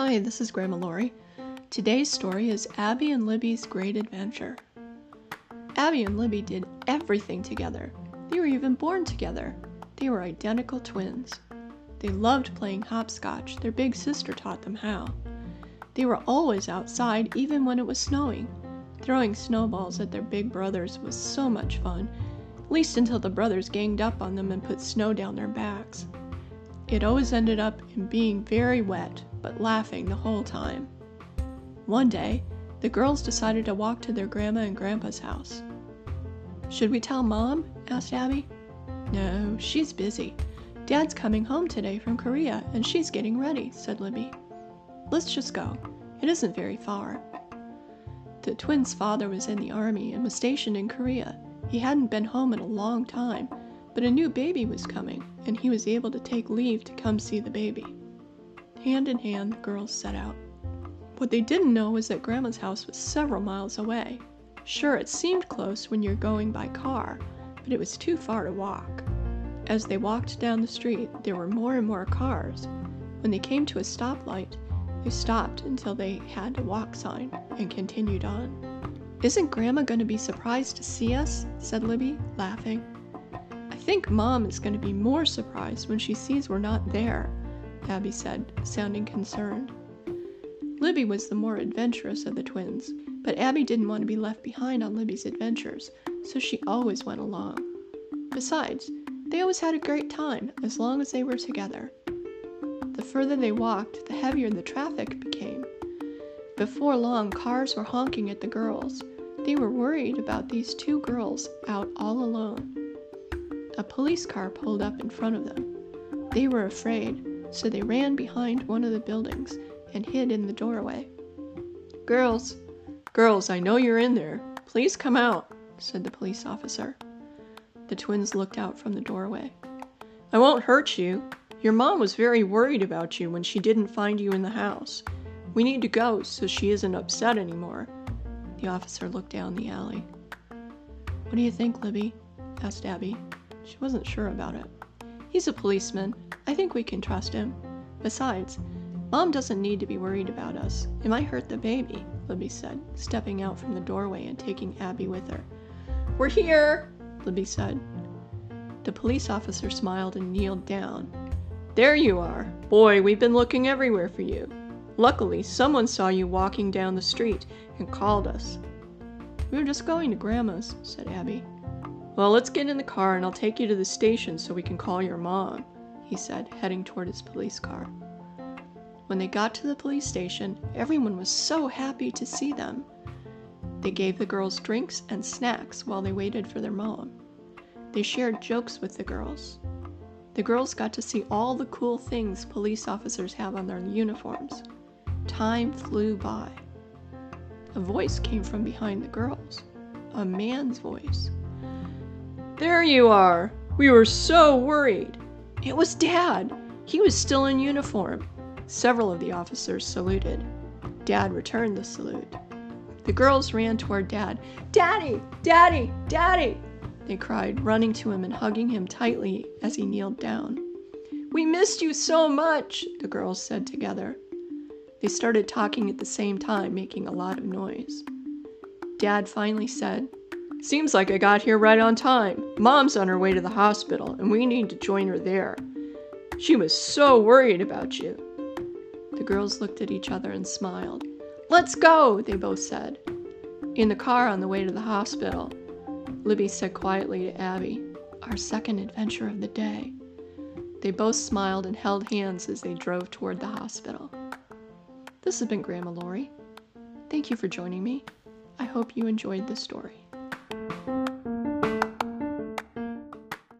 Hi, this is Grandma Lori. Today's story is Abby and Libby's Great Adventure. Abby and Libby did everything together. They were even born together. They were identical twins. They loved playing hopscotch. Their big sister taught them how. They were always outside, even when it was snowing. Throwing snowballs at their big brothers was so much fun, at least until the brothers ganged up on them and put snow down their backs. It always ended up in being very wet, but laughing the whole time. One day, the girls decided to walk to their grandma and grandpa's house. Should we tell Mom? asked Abby. No, she's busy. Dad's coming home today from Korea and she's getting ready, said Libby. Let's just go. It isn't very far. The twins' father was in the army and was stationed in Korea. He hadn't been home in a long time, but a new baby was coming, and he was able to take leave to come see the baby. Hand in hand, the girls set out. What they didn't know was that Grandma's house was several miles away. Sure, it seemed close when you're going by car, but it was too far to walk. As they walked down the street, there were more and more cars. When they came to a stoplight, they stopped until they had a walk sign and continued on. Isn't Grandma going to be surprised to see us? said Libby, laughing. I think Mom is going to be more surprised when she sees we're not there, Abby said, sounding concerned. Libby was the more adventurous of the twins, but Abby didn't want to be left behind on Libby's adventures, so she always went along. Besides, they always had a great time as long as they were together. The further they walked, the heavier the traffic became. Before long, cars were honking at the girls. They were worried about these two girls out all alone. A police car pulled up in front of them. They were afraid, so they ran behind one of the buildings and hid in the doorway. Girls, girls, I know you're in there. Please come out, said the police officer. The twins looked out from the doorway. I won't hurt you. Your mom was very worried about you when she didn't find you in the house. We need to go so she isn't upset anymore. The officer looked down the alley. What do you think, Libby? asked Abby. She wasn't sure about it. He's a policeman. I think we can trust him. Besides, Mom doesn't need to be worried about us. It might hurt the baby, Libby said, stepping out from the doorway and taking Abby with her. We're here, Libby said. The police officer smiled and kneeled down. There you are. Boy, we've been looking everywhere for you. Luckily, someone saw you walking down the street and called us. We were just going to Grandma's, said Abby. Well, let's get in the car and I'll take you to the station so we can call your mom, he said, heading toward his police car. When they got to the police station, everyone was so happy to see them. They gave the girls drinks and snacks while they waited for their mom. They shared jokes with the girls. The girls got to see all the cool things police officers have on their uniforms. Time flew by. A voice came from behind the girls. A man's voice. There you are! We were so worried! It was Dad! He was still in uniform. Several of the officers saluted. Dad returned the salute. The girls ran toward Dad. Daddy! Daddy! Daddy! They cried, running to him and hugging him tightly as he kneeled down. We missed you so much, the girls said together. They started talking at the same time, making a lot of noise. Dad finally said, Seems like I got here right on time. Mom's on her way to the hospital, and we need to join her there. She was so worried about you. The girls looked at each other and smiled. Let's go, they both said. In the car on the way to the hospital, Libby said quietly to Abby, Our second adventure of the day. They both smiled and held hands as they drove toward the hospital. This has been Grandma Lori. Thank you for joining me. I hope you enjoyed the story.